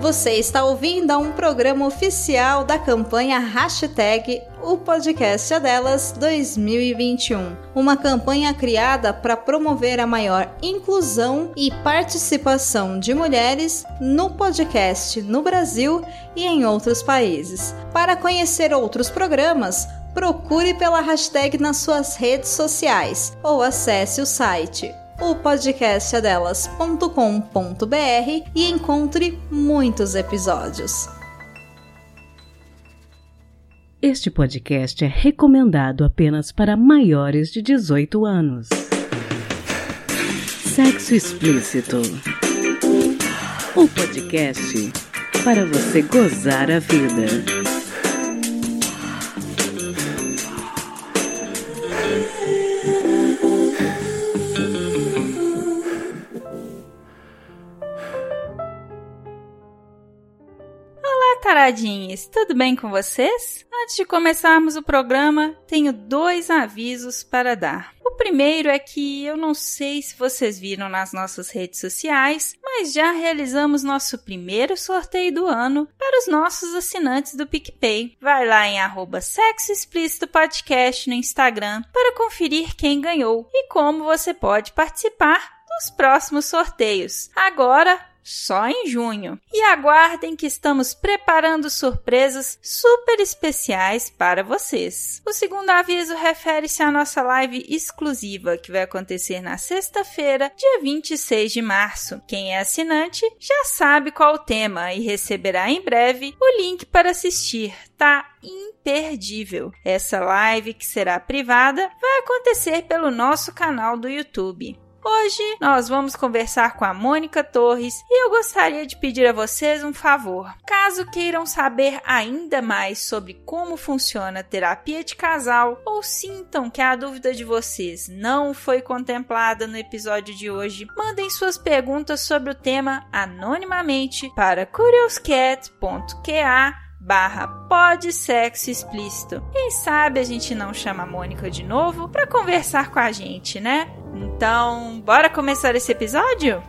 Você está ouvindo um programa oficial da campanha Hashtag O Podcast é Delas 2021. Uma campanha criada para promover a maior inclusão e participação de mulheres no podcast no Brasil e em outros países. Para conhecer outros programas, procure pela hashtag nas suas redes sociais ou acesse o site o podcastadelas.com.br e encontre muitos episódios. Este podcast é recomendado apenas para maiores de 18 anos. Sexo Explícito o podcast para você gozar a vida. Namoradinhas, tudo bem com vocês? Antes de começarmos o programa, tenho dois avisos para dar. O primeiro é que eu não sei se vocês viram nas nossas redes sociais, mas já realizamos nosso primeiro sorteio do ano para os nossos assinantes do PicPay. Vai lá em arroba Sexo Explícito Podcast no Instagram para conferir quem ganhou e como você pode participar dos próximos sorteios. Agora, só em junho. E aguardem que estamos preparando surpresas super especiais para vocês. O segundo aviso refere-se à nossa live exclusiva que vai acontecer na sexta-feira, dia 26 de março. Quem é assinante já sabe qual o tema e receberá em breve o link para assistir. Tá imperdível. Essa live, que será privada, vai acontecer pelo nosso canal do YouTube. Hoje nós vamos conversar com a Mônica Torres e eu gostaria de pedir a vocês um favor. Caso queiram saber ainda mais sobre como funciona a terapia de casal ou sintam que a dúvida de vocês não foi contemplada no episódio de hoje, mandem suas perguntas sobre o tema anonimamente para curioscat.ca barra pode sexo explícito. Quem sabe a gente não chama a Mônica de novo para conversar com a gente, né? Então, bora começar esse episódio?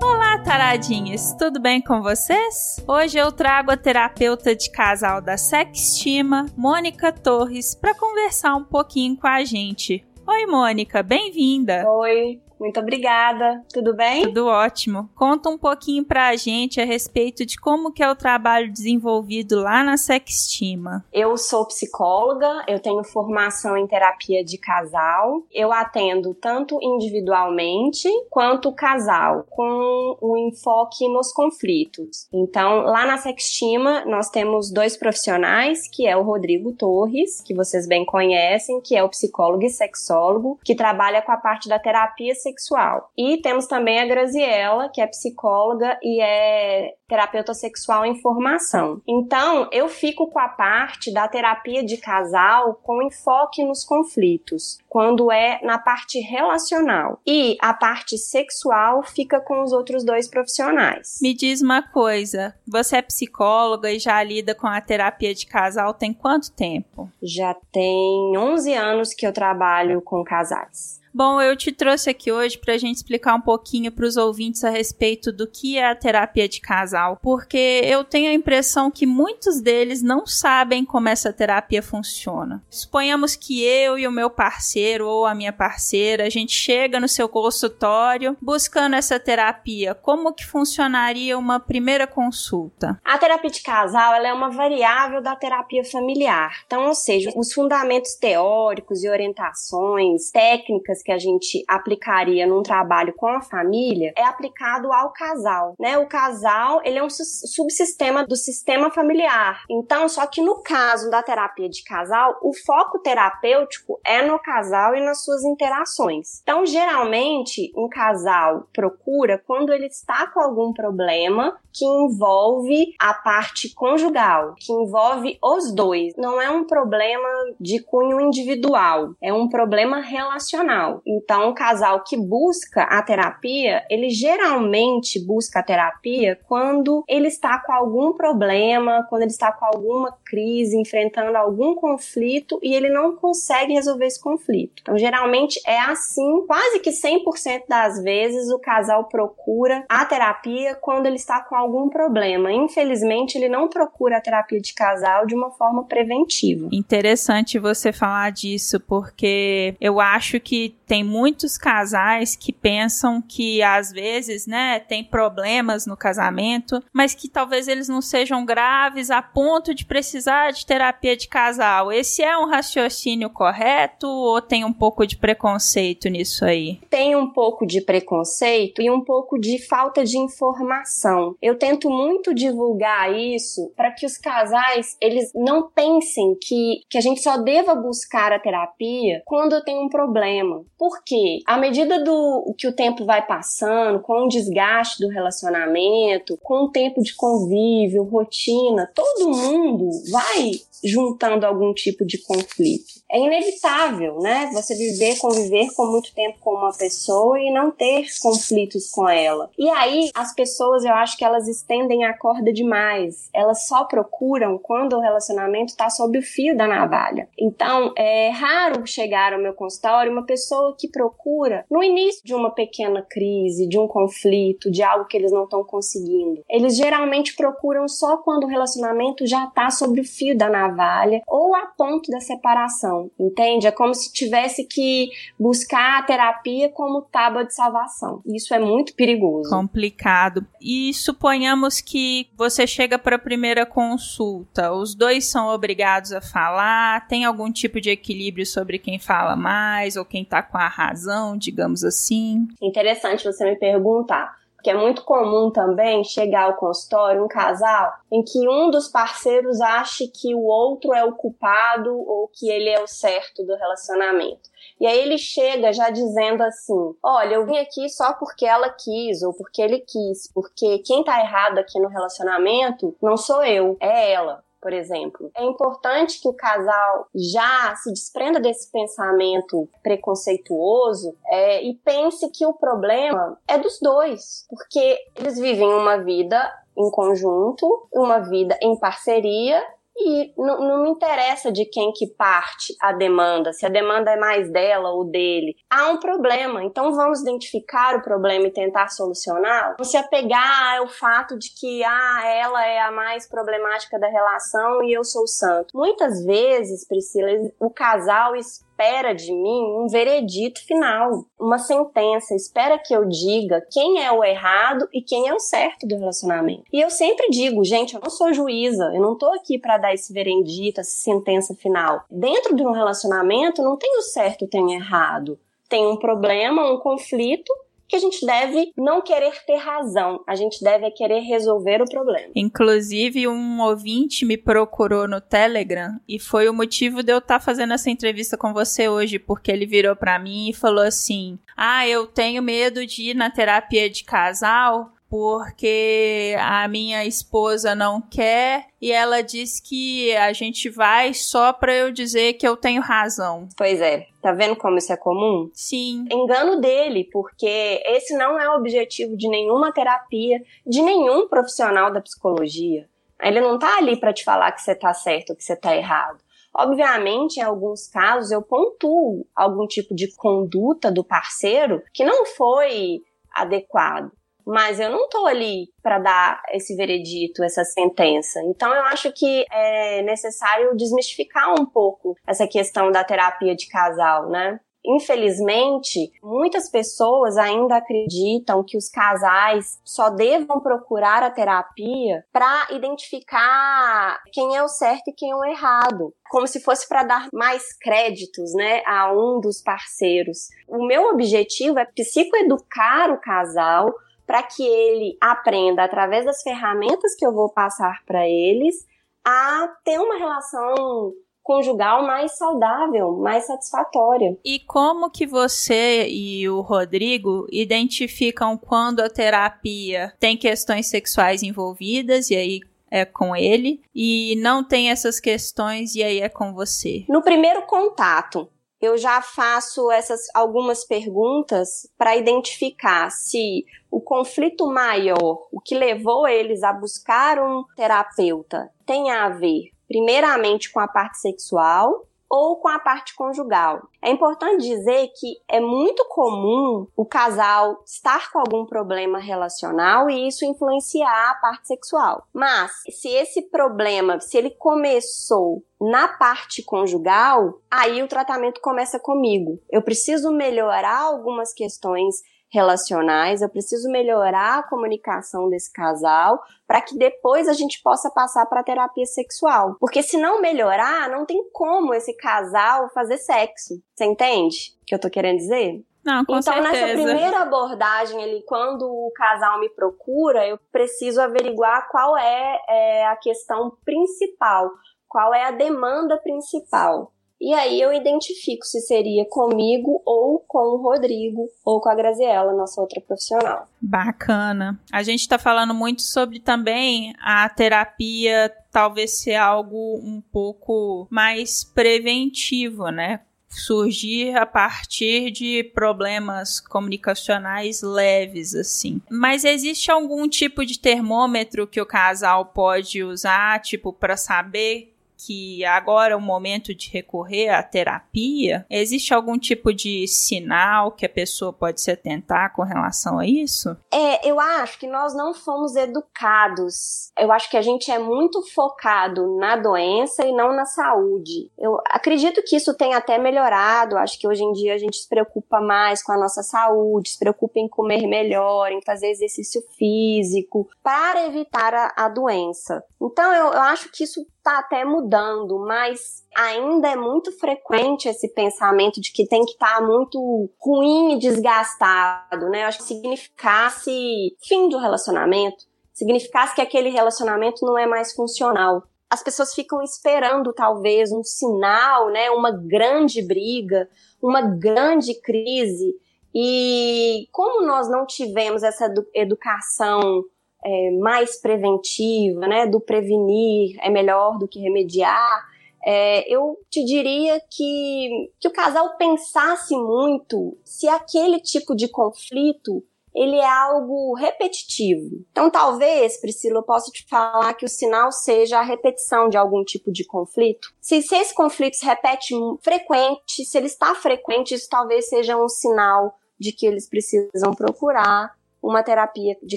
Olá, taradinhas! Tudo bem com vocês? Hoje eu trago a terapeuta de casal da Sextima, Mônica Torres, para conversar um pouquinho com a gente. Oi, Mônica, bem-vinda! Oi, muito obrigada. Tudo bem? Tudo ótimo. Conta um pouquinho pra gente a respeito de como que é o trabalho desenvolvido lá na Sextima. Eu sou psicóloga, eu tenho formação em terapia de casal. Eu atendo tanto individualmente quanto casal, com o um enfoque nos conflitos. Então, lá na Sextima, nós temos dois profissionais, que é o Rodrigo Torres, que vocês bem conhecem, que é o psicólogo e sexólogo, que trabalha com a parte da terapia sexual. E temos também a Graziella, que é psicóloga e é terapeuta sexual em formação. Então, eu fico com a parte da terapia de casal com enfoque nos conflitos, quando é na parte relacional. E a parte sexual fica com os outros dois profissionais. Me diz uma coisa, você é psicóloga e já lida com a terapia de casal tem quanto tempo? Já tem 11 anos que eu trabalho com casais. Bom, eu te trouxe aqui hoje para a gente explicar um pouquinho para os ouvintes a respeito do que é a terapia de casal, porque eu tenho a impressão que muitos deles não sabem como essa terapia funciona. Suponhamos que eu e o meu parceiro ou a minha parceira, a gente chega no seu consultório buscando essa terapia. Como que funcionaria uma primeira consulta? A terapia de casal ela é uma variável da terapia familiar. Então, ou seja, os fundamentos teóricos e orientações técnicas que a gente aplicaria num trabalho com a família é aplicado ao casal, né? O casal, ele é um subsistema do sistema familiar. Então, só que no caso da terapia de casal, o foco terapêutico é no casal e nas suas interações. Então, geralmente, um casal procura quando ele está com algum problema que envolve a parte conjugal, que envolve os dois. Não é um problema de cunho individual, é um problema relacional. Então, o casal que busca a terapia, ele geralmente busca a terapia quando ele está com algum problema, quando ele está com alguma crise, enfrentando algum conflito e ele não consegue resolver esse conflito. Então, geralmente é assim, quase que 100% das vezes o casal procura a terapia quando ele está com algum problema. Infelizmente, ele não procura a terapia de casal de uma forma preventiva. Interessante você falar disso, porque eu acho que tem muitos casais que pensam que às vezes, né, tem problemas no casamento, mas que talvez eles não sejam graves a ponto de precisar de terapia de casal. Esse é um raciocínio correto ou tem um pouco de preconceito nisso aí? Tem um pouco de preconceito e um pouco de falta de informação. Eu tento muito divulgar isso para que os casais eles não pensem que, que a gente só deva buscar a terapia quando eu tenho um problema. Porque à medida do que o tempo vai passando, com o desgaste do relacionamento, com o tempo de convívio, rotina, todo mundo vai juntando algum tipo de conflito. É inevitável, né? Você viver, conviver com muito tempo com uma pessoa e não ter conflitos com ela. E aí, as pessoas, eu acho que elas estendem a corda demais. Elas só procuram quando o relacionamento está sob o fio da navalha. Então, é raro chegar ao meu consultório uma pessoa que procura no início de uma pequena crise, de um conflito, de algo que eles não estão conseguindo. Eles geralmente procuram só quando o relacionamento já está sob o fio da navalha ou a ponto da separação entende? É como se tivesse que buscar a terapia como tábua de salvação. Isso é muito perigoso. Complicado. E suponhamos que você chega para a primeira consulta, os dois são obrigados a falar, tem algum tipo de equilíbrio sobre quem fala mais ou quem tá com a razão, digamos assim? Interessante você me perguntar que é muito comum também chegar ao consultório um casal em que um dos parceiros ache que o outro é o culpado ou que ele é o certo do relacionamento. E aí ele chega já dizendo assim: Olha, eu vim aqui só porque ela quis ou porque ele quis, porque quem tá errado aqui no relacionamento não sou eu, é ela por exemplo. É importante que o casal já se desprenda desse pensamento preconceituoso é, e pense que o problema é dos dois, porque eles vivem uma vida em conjunto, uma vida em parceria e não, não, me interessa de quem que parte a demanda, se a demanda é mais dela ou dele. Há um problema, então vamos identificar o problema e tentar solucionar. Não se apegar ao fato de que ah, ela é a mais problemática da relação e eu sou o santo. Muitas vezes, Priscila, o casal espera de mim um veredito final, uma sentença, espera que eu diga quem é o errado e quem é o certo do relacionamento. E eu sempre digo, gente, eu não sou juíza, eu não tô aqui para dar esse veredito, essa sentença final. Dentro de um relacionamento não tem o certo e tem o errado. Tem um problema, um conflito que a gente deve não querer ter razão, a gente deve querer resolver o problema. Inclusive, um ouvinte me procurou no Telegram e foi o motivo de eu estar tá fazendo essa entrevista com você hoje, porque ele virou para mim e falou assim: "Ah, eu tenho medo de ir na terapia de casal porque a minha esposa não quer e ela diz que a gente vai só para eu dizer que eu tenho razão. Pois é. Tá vendo como isso é comum? Sim. Engano dele, porque esse não é o objetivo de nenhuma terapia, de nenhum profissional da psicologia. Ele não tá ali para te falar que você tá certo ou que você tá errado. Obviamente, em alguns casos, eu pontuo algum tipo de conduta do parceiro que não foi adequado mas eu não tô ali para dar esse veredito, essa sentença. Então eu acho que é necessário desmistificar um pouco essa questão da terapia de casal, né? Infelizmente, muitas pessoas ainda acreditam que os casais só devam procurar a terapia para identificar quem é o certo e quem é o errado, como se fosse para dar mais créditos, né, a um dos parceiros. O meu objetivo é psicoeducar o casal para que ele aprenda através das ferramentas que eu vou passar para eles a ter uma relação conjugal mais saudável, mais satisfatória. E como que você e o Rodrigo identificam quando a terapia tem questões sexuais envolvidas e aí é com ele e não tem essas questões e aí é com você? No primeiro contato, eu já faço essas algumas perguntas para identificar se o conflito maior, o que levou eles a buscar um terapeuta, tem a ver primeiramente com a parte sexual ou com a parte conjugal. É importante dizer que é muito comum o casal estar com algum problema relacional e isso influenciar a parte sexual. Mas se esse problema, se ele começou na parte conjugal, aí o tratamento começa comigo. Eu preciso melhorar algumas questões relacionais, eu preciso melhorar a comunicação desse casal para que depois a gente possa passar para terapia sexual. Porque se não melhorar, não tem como esse casal fazer sexo. Você entende o que eu tô querendo dizer? Não, então, certeza. nessa primeira abordagem ali, quando o casal me procura, eu preciso averiguar qual é, é a questão principal, qual é a demanda principal. E aí eu identifico se seria comigo ou com o Rodrigo ou com a Graziella, nossa outra profissional. Bacana. A gente está falando muito sobre também a terapia talvez ser algo um pouco mais preventivo, né? surgir a partir de problemas comunicacionais leves, assim. Mas existe algum tipo de termômetro que o casal pode usar, tipo, para saber que agora é o momento de recorrer à terapia? Existe algum tipo de sinal que a pessoa pode se atentar com relação a isso? É, eu acho que nós não fomos educados. Eu acho que a gente é muito focado na doença e não na saúde. Eu acredito que isso tem até melhorado. Acho que hoje em dia a gente se preocupa mais com a nossa saúde, se preocupa em comer melhor, em fazer exercício físico, para evitar a, a doença. Então eu, eu acho que isso está até mudando, mas ainda é muito frequente esse pensamento de que tem que estar tá muito ruim e desgastado, né? Eu acho que significasse fim do relacionamento, significasse que aquele relacionamento não é mais funcional. As pessoas ficam esperando talvez um sinal, né, uma grande briga, uma grande crise. E como nós não tivemos essa educação é, mais preventiva, né, do prevenir é melhor do que remediar, é, eu te diria que, que o casal pensasse muito se aquele tipo de conflito ele é algo repetitivo. Então, talvez, Priscila, eu possa te falar que o sinal seja a repetição de algum tipo de conflito. Se, se esse conflito se repete frequente, se ele está frequente, isso talvez seja um sinal de que eles precisam procurar uma terapia de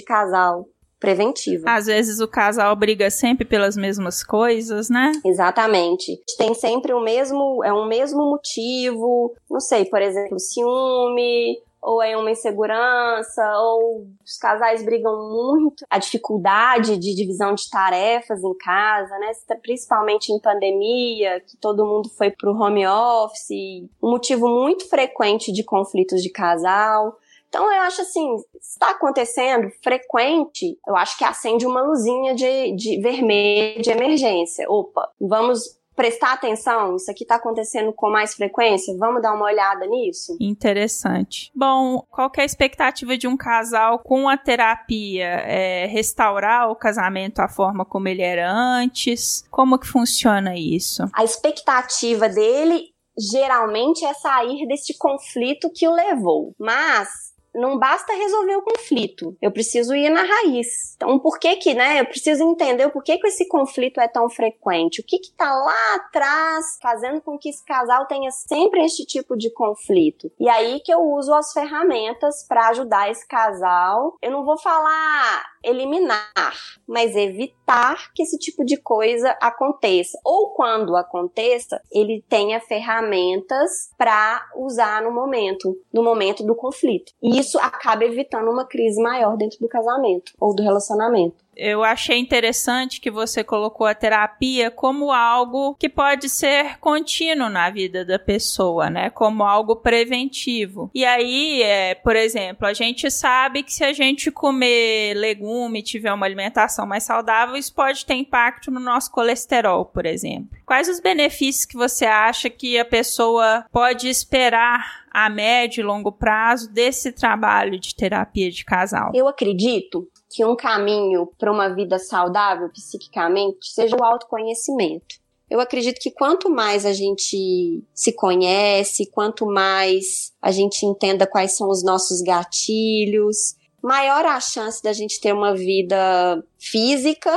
casal preventiva. Às vezes o casal briga sempre pelas mesmas coisas, né? Exatamente. Tem sempre o mesmo, é um mesmo motivo, não sei, por exemplo, ciúme, ou é uma insegurança, ou os casais brigam muito, a dificuldade de divisão de tarefas em casa, né? Principalmente em pandemia, que todo mundo foi pro home office, um motivo muito frequente de conflitos de casal. Então eu acho assim, está acontecendo frequente, eu acho que acende uma luzinha de, de vermelho de emergência. Opa, vamos prestar atenção, isso aqui está acontecendo com mais frequência, vamos dar uma olhada nisso? Interessante. Bom, qual é a expectativa de um casal com a terapia? É restaurar o casamento à forma como ele era antes? Como que funciona isso? A expectativa dele geralmente é sair desse conflito que o levou, mas não basta resolver o conflito, eu preciso ir na raiz. Então, por que que, né, eu preciso entender o porquê que esse conflito é tão frequente, o que que tá lá atrás fazendo com que esse casal tenha sempre este tipo de conflito. E aí que eu uso as ferramentas para ajudar esse casal. Eu não vou falar eliminar, mas evitar que esse tipo de coisa aconteça. Ou quando aconteça, ele tenha ferramentas para usar no momento, no momento do conflito. E isso acaba evitando uma crise maior dentro do casamento ou do relacionamento eu achei interessante que você colocou a terapia como algo que pode ser contínuo na vida da pessoa, né? Como algo preventivo. E aí, é, por exemplo, a gente sabe que se a gente comer legume, tiver uma alimentação mais saudável, isso pode ter impacto no nosso colesterol, por exemplo. Quais os benefícios que você acha que a pessoa pode esperar a médio e longo prazo desse trabalho de terapia de casal? Eu acredito que um caminho para uma vida saudável psiquicamente seja o autoconhecimento. Eu acredito que quanto mais a gente se conhece, quanto mais a gente entenda quais são os nossos gatilhos, maior a chance da gente ter uma vida física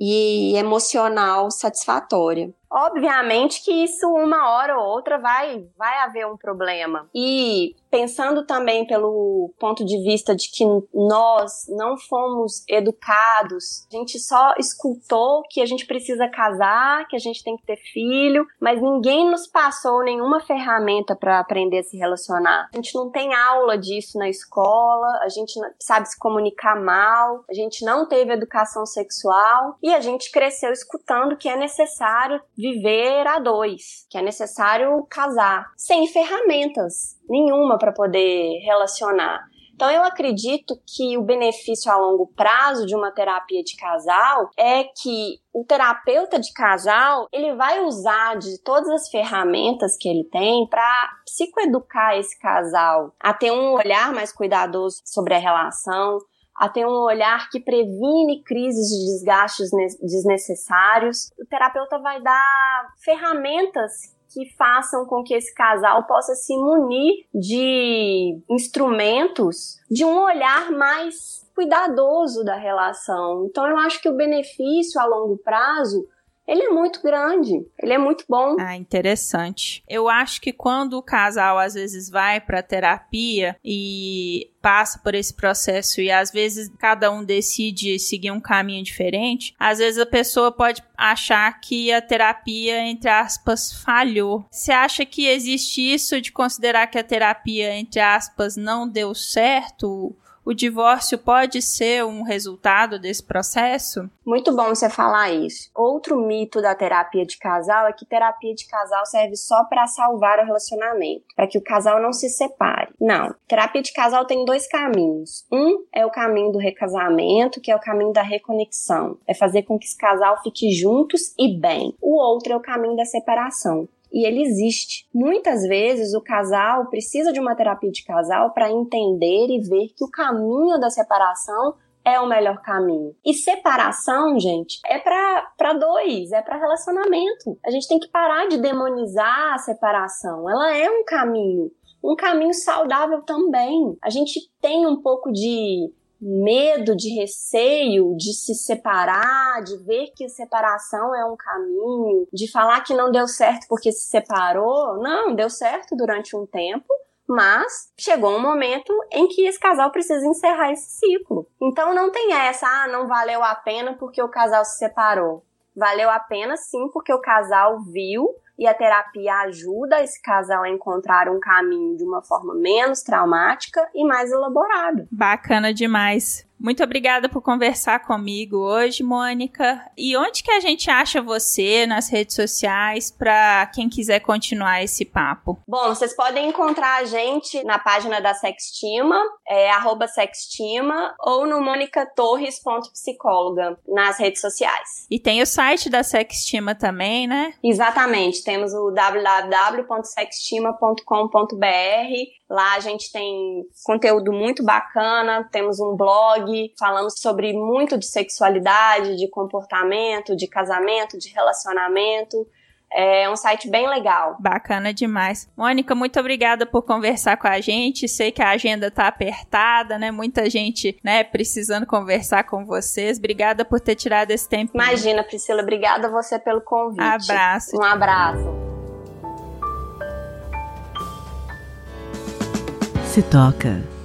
e emocional satisfatória. Obviamente que isso uma hora ou outra vai vai haver um problema. E pensando também pelo ponto de vista de que nós não fomos educados, a gente só escutou que a gente precisa casar, que a gente tem que ter filho, mas ninguém nos passou nenhuma ferramenta para aprender a se relacionar. A gente não tem aula disso na escola, a gente sabe se comunicar mal, a gente não teve educação sexual e a gente cresceu escutando que é necessário viver a dois, que é necessário casar, sem ferramentas nenhuma para poder relacionar. Então, eu acredito que o benefício a longo prazo de uma terapia de casal é que o terapeuta de casal ele vai usar de todas as ferramentas que ele tem para psicoeducar esse casal a ter um olhar mais cuidadoso sobre a relação, a ter um olhar que previne crises de desgastes desnecessários. O terapeuta vai dar ferramentas que façam com que esse casal possa se munir de instrumentos de um olhar mais cuidadoso da relação. Então eu acho que o benefício a longo prazo ele é muito grande, ele é muito bom. Ah, interessante. Eu acho que quando o casal às vezes vai para terapia e passa por esse processo e às vezes cada um decide seguir um caminho diferente, às vezes a pessoa pode achar que a terapia, entre aspas, falhou. Você acha que existe isso de considerar que a terapia, entre aspas, não deu certo? O divórcio pode ser um resultado desse processo? Muito bom você falar isso. Outro mito da terapia de casal é que terapia de casal serve só para salvar o relacionamento, para que o casal não se separe. Não. Terapia de casal tem dois caminhos. Um é o caminho do recasamento, que é o caminho da reconexão. É fazer com que esse casal fique juntos e bem. O outro é o caminho da separação, e ele existe. Muitas vezes o casal precisa de uma terapia de casal para entender e ver que o caminho da separação é o melhor caminho. E separação, gente, é para dois, é para relacionamento. A gente tem que parar de demonizar a separação. Ela é um caminho, um caminho saudável também. A gente tem um pouco de medo, de receio de se separar, de ver que separação é um caminho, de falar que não deu certo porque se separou. Não, deu certo durante um tempo, mas chegou um momento em que esse casal precisa encerrar esse ciclo. Então não tem essa, ah, não valeu a pena porque o casal se separou. Valeu a pena sim porque o casal viu e a terapia ajuda esse casal a encontrar um caminho de uma forma menos traumática e mais elaborada. Bacana demais. Muito obrigada por conversar comigo hoje, Mônica. E onde que a gente acha você nas redes sociais para quem quiser continuar esse papo? Bom, vocês podem encontrar a gente na página da Sextima, é Sextima, ou no monicatorres.psicóloga nas redes sociais. E tem o site da Sextima também, né? Exatamente. Temos o www.sextima.com.br. Lá a gente tem conteúdo muito bacana, temos um blog falamos sobre muito de sexualidade, de comportamento, de casamento, de relacionamento. É um site bem legal. Bacana demais. Mônica, muito obrigada por conversar com a gente. Sei que a agenda tá apertada, né? Muita gente, né, precisando conversar com vocês. Obrigada por ter tirado esse tempo. Imagina, Priscila, obrigada a você pelo convite. Abraço. Um abraço. Se toca.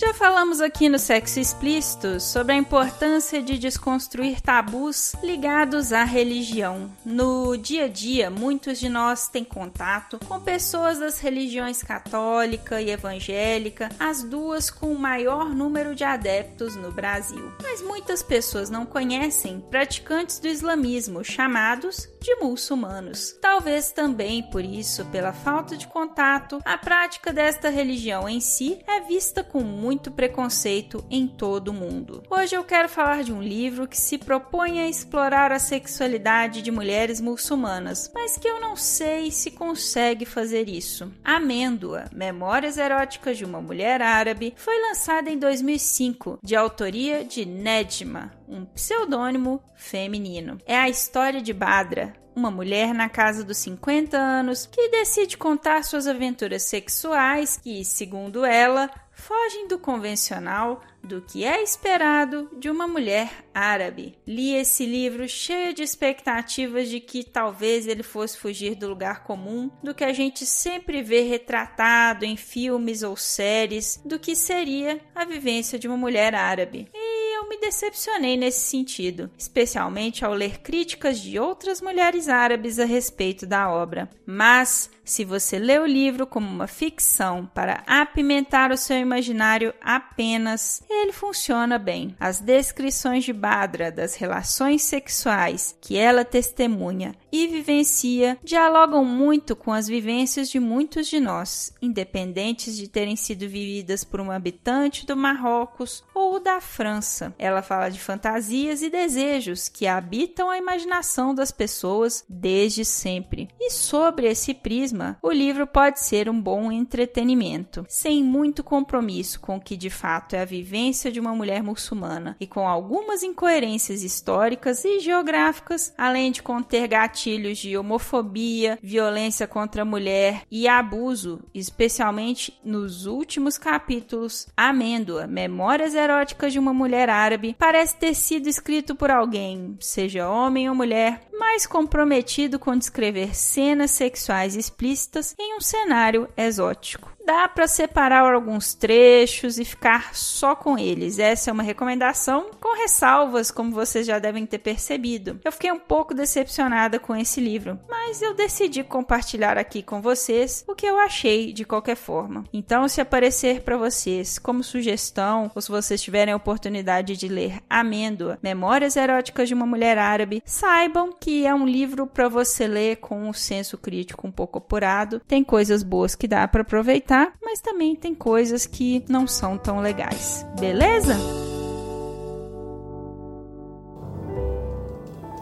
Já falamos aqui no Sexo Explícito sobre a importância de desconstruir tabus ligados à religião. No dia a dia, muitos de nós têm contato com pessoas das religiões católica e evangélica, as duas com o maior número de adeptos no Brasil. Mas muitas pessoas não conhecem praticantes do islamismo chamados de muçulmanos. Talvez também por isso, pela falta de contato, a prática desta religião em si é vista com muito muito preconceito em todo o mundo. Hoje eu quero falar de um livro que se propõe a explorar a sexualidade de mulheres muçulmanas, mas que eu não sei se consegue fazer isso. Amêndoa, Memórias Eróticas de uma Mulher Árabe, foi lançada em 2005, de autoria de Nedma, um pseudônimo feminino. É a história de Badra, uma mulher na casa dos 50 anos que decide contar suas aventuras sexuais que, segundo ela, fogem do convencional, do que é esperado de uma mulher árabe. Li esse livro cheio de expectativas de que talvez ele fosse fugir do lugar comum, do que a gente sempre vê retratado em filmes ou séries, do que seria a vivência de uma mulher árabe. E eu me decepcionei nesse sentido, especialmente ao ler críticas de outras mulheres árabes a respeito da obra. Mas se você lê o livro como uma ficção para apimentar o seu imaginário apenas, ele funciona bem. As descrições de Badra das relações sexuais que ela testemunha e vivencia dialogam muito com as vivências de muitos de nós, independentes de terem sido vividas por um habitante do Marrocos ou da França. Ela fala de fantasias e desejos que habitam a imaginação das pessoas desde sempre. E sobre esse prisma, o livro pode ser um bom entretenimento, sem muito compromisso com o que de fato é a vivência de uma mulher muçulmana e com algumas incoerências históricas e geográficas, além de conter gatilhos de homofobia, violência contra a mulher e abuso, especialmente nos últimos capítulos. Amêndoa, Memórias Eróticas de uma Mulher Árabe, parece ter sido escrito por alguém, seja homem ou mulher, mais comprometido com descrever cenas sexuais explícitas em um cenário exótico dá para separar alguns trechos e ficar só com eles. Essa é uma recomendação com ressalvas, como vocês já devem ter percebido. Eu fiquei um pouco decepcionada com esse livro, mas eu decidi compartilhar aqui com vocês o que eu achei de qualquer forma. Então, se aparecer para vocês como sugestão, ou se vocês tiverem a oportunidade de ler Amêndoa, Memórias Eróticas de uma Mulher Árabe, saibam que é um livro para você ler com um senso crítico um pouco apurado. Tem coisas boas que dá para aproveitar mas também tem coisas que não são tão legais. Beleza?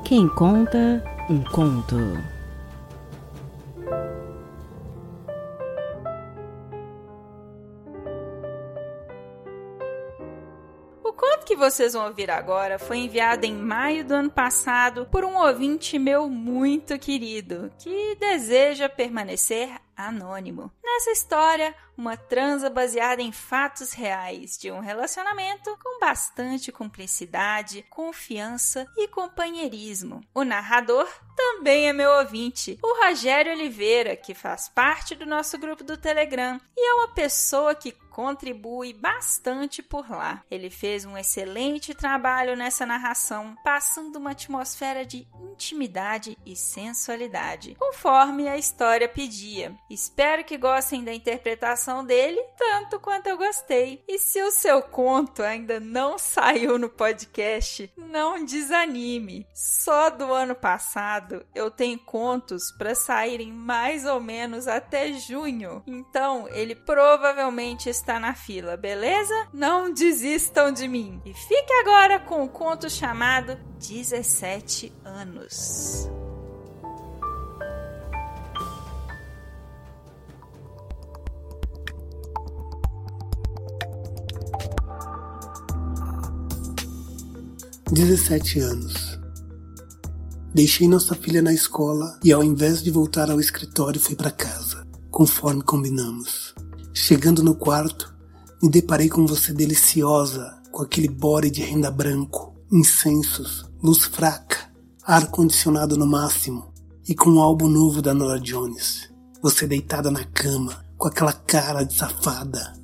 Quem conta um conto. O conto que vocês vão ouvir agora foi enviado em maio do ano passado por um ouvinte meu muito querido que deseja permanecer anônimo. Nessa história, uma transa baseada em fatos reais de um relacionamento com bastante cumplicidade, confiança e companheirismo. O narrador também é meu ouvinte, o Rogério Oliveira, que faz parte do nosso grupo do Telegram e é uma pessoa que contribui bastante por lá. Ele fez um excelente trabalho nessa narração, passando uma atmosfera de intimidade e sensualidade, conforme a história pedia. Espero que gostem da interpretação dele tanto quanto eu gostei. E se o seu conto ainda não saiu no podcast, não desanime. Só do ano passado eu tenho contos para saírem mais ou menos até junho. Então ele provavelmente está na fila, beleza? Não desistam de mim. E fique agora com o conto chamado 17 anos. 17 anos. Deixei nossa filha na escola e, ao invés de voltar ao escritório, fui para casa, conforme combinamos. Chegando no quarto, me deparei com você deliciosa, com aquele body de renda branco, incensos, luz fraca, ar-condicionado no máximo e com um álbum novo da Nora Jones. Você deitada na cama, com aquela cara de safada.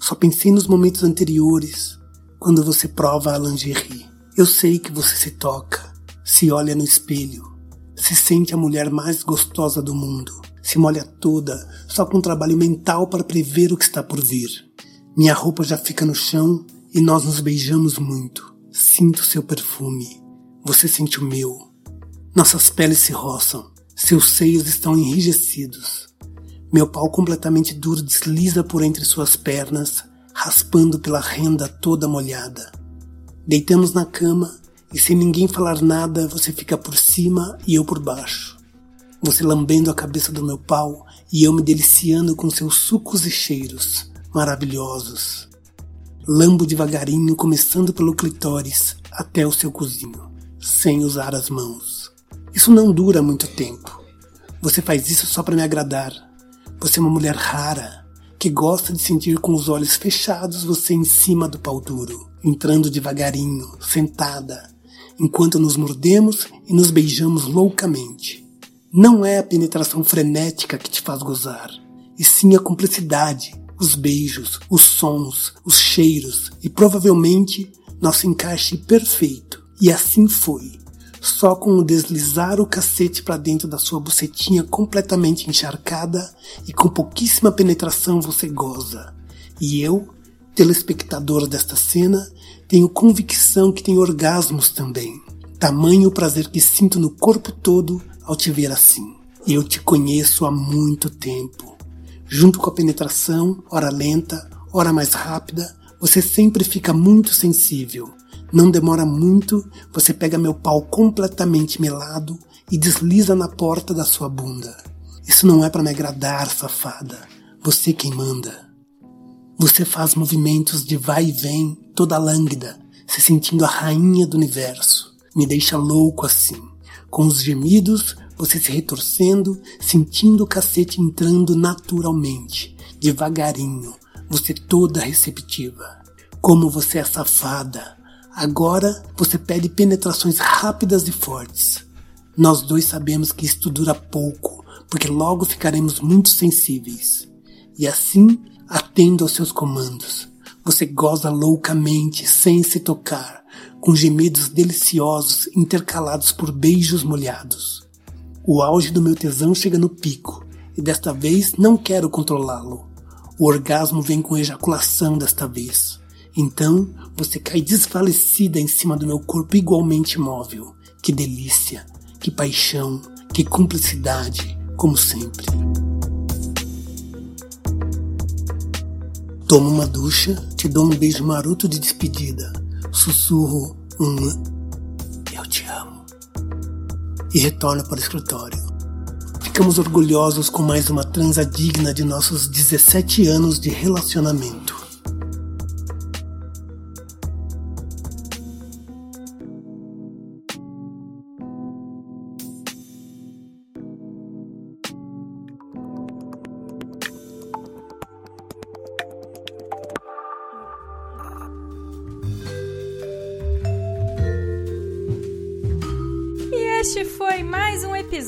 Só pensei nos momentos anteriores, quando você prova a lingerie. Eu sei que você se toca, se olha no espelho, se sente a mulher mais gostosa do mundo, se molha toda só com um trabalho mental para prever o que está por vir. Minha roupa já fica no chão e nós nos beijamos muito. Sinto seu perfume, você sente o meu. Nossas peles se roçam, seus seios estão enrijecidos. Meu pau completamente duro desliza por entre suas pernas, raspando pela renda toda molhada. Deitamos na cama e sem ninguém falar nada, você fica por cima e eu por baixo. Você lambendo a cabeça do meu pau e eu me deliciando com seus sucos e cheiros maravilhosos. Lambo devagarinho, começando pelo clitóris até o seu cozinho, sem usar as mãos. Isso não dura muito tempo. Você faz isso só para me agradar. Você é uma mulher rara, que gosta de sentir com os olhos fechados você em cima do pau duro, entrando devagarinho, sentada, enquanto nos mordemos e nos beijamos loucamente. Não é a penetração frenética que te faz gozar, e sim a cumplicidade, os beijos, os sons, os cheiros e provavelmente nosso encaixe perfeito. E assim foi. Só com o deslizar o cacete para dentro da sua bucetinha completamente encharcada e com pouquíssima penetração você goza. E eu, telespectador desta cena, tenho convicção que tem orgasmos também. Tamanho o prazer que sinto no corpo todo ao te ver assim. Eu te conheço há muito tempo junto com a penetração, ora lenta, ora mais rápida, você sempre fica muito sensível. Não demora muito, você pega meu pau completamente melado e desliza na porta da sua bunda. Isso não é para me agradar, safada. Você quem manda. Você faz movimentos de vai e vem, toda lânguida, se sentindo a rainha do universo. Me deixa louco assim, com os gemidos você se retorcendo, sentindo o cacete entrando naturalmente, devagarinho, você toda receptiva. Como você é safada. Agora você pede penetrações rápidas e fortes. Nós dois sabemos que isto dura pouco, porque logo ficaremos muito sensíveis. E assim, atendo aos seus comandos. Você goza loucamente, sem se tocar, com gemidos deliciosos intercalados por beijos molhados. O auge do meu tesão chega no pico, e desta vez não quero controlá-lo. O orgasmo vem com ejaculação desta vez. Então você cai desfalecida em cima do meu corpo igualmente imóvel. Que delícia, que paixão, que cumplicidade, como sempre. Tomo uma ducha, te dou um beijo maroto de despedida. Sussurro um Eu te amo e retorna para o escritório. Ficamos orgulhosos com mais uma transa digna de nossos 17 anos de relacionamento.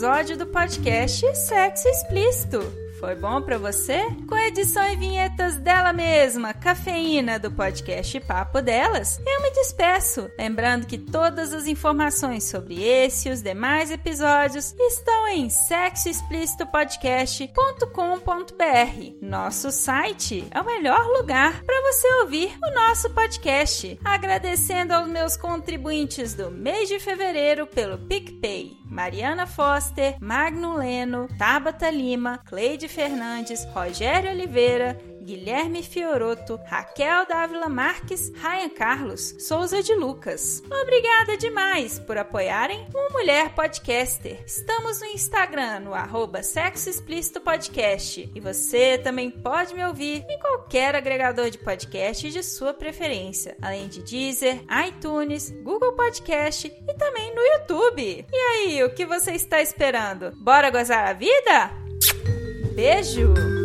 Episódio do podcast Sexo Explícito. Foi bom para você? Com edição e vinhetas dela mesma, Cafeína, do podcast Papo Delas, eu me despeço. Lembrando que todas as informações sobre esse e os demais episódios estão em sexoexplicitopodcast.com.br. Nosso site é o melhor lugar para você ouvir o nosso podcast. Agradecendo aos meus contribuintes do mês de fevereiro pelo PicPay. Mariana Foster, Magno Leno, Tabata Lima, Cleide Fernandes, Rogério Oliveira, Guilherme Fioroto, Raquel Dávila Marques, Ryan Carlos, Souza de Lucas. Obrigada demais por apoiarem o Mulher Podcaster. Estamos no Instagram, no arroba Sexo Explícito Podcast. E você também pode me ouvir em qualquer agregador de podcast de sua preferência, além de Deezer, iTunes, Google Podcast e também no YouTube. E aí, o que você está esperando? Bora gozar a vida? Beijo!